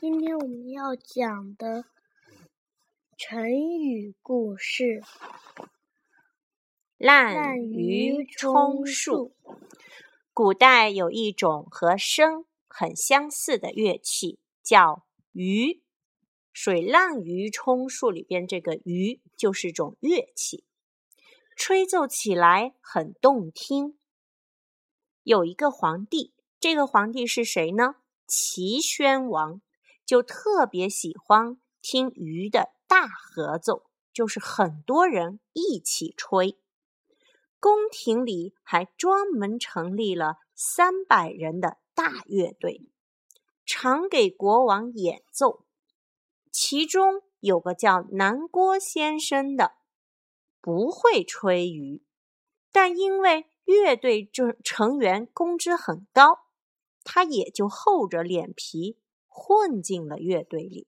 今天我们要讲的成语故事《滥竽充数》。古代有一种和笙很相似的乐器，叫竽。水滥竽充数里边这个竽就是种乐器，吹奏起来很动听。有一个皇帝，这个皇帝是谁呢？齐宣王就特别喜欢听鱼的大合奏，就是很多人一起吹。宫廷里还专门成立了三百人的大乐队，常给国王演奏。其中有个叫南郭先生的，不会吹竽，但因为乐队成成员工资很高，他也就厚着脸皮混进了乐队里。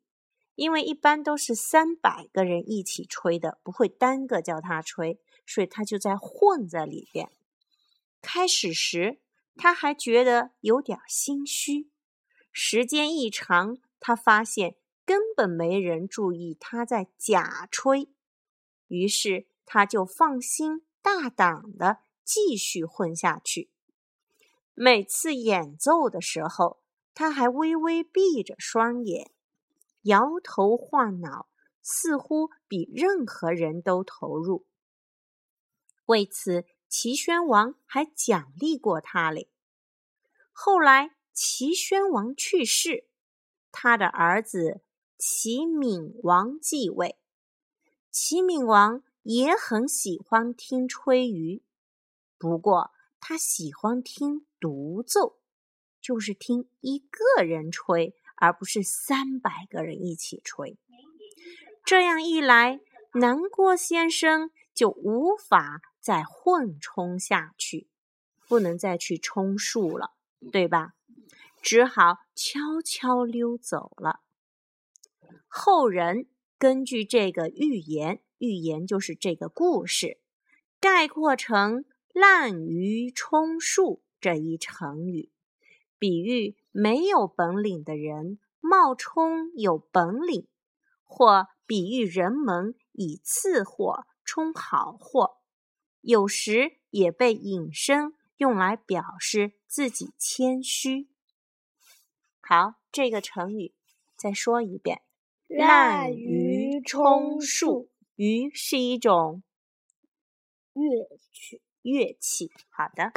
因为一般都是三百个人一起吹的，不会单个叫他吹，所以他就在混在里边。开始时他还觉得有点心虚，时间一长，他发现。根本没人注意他在假吹，于是他就放心大胆的继续混下去。每次演奏的时候，他还微微闭着双眼，摇头晃脑，似乎比任何人都投入。为此，齐宣王还奖励过他嘞。后来，齐宣王去世，他的儿子。齐闵王继位，齐闵王也很喜欢听吹竽，不过他喜欢听独奏，就是听一个人吹，而不是三百个人一起吹。这样一来，南郭先生就无法再混充下去，不能再去充数了，对吧？只好悄悄溜走了。后人根据这个寓言，寓言就是这个故事，概括成“滥竽充数”这一成语，比喻没有本领的人冒充有本领，或比喻人们以次货充好货，有时也被引申用来表示自己谦虚。好，这个成语再说一遍。滥竽充数，竽是一种乐曲。乐器，好的。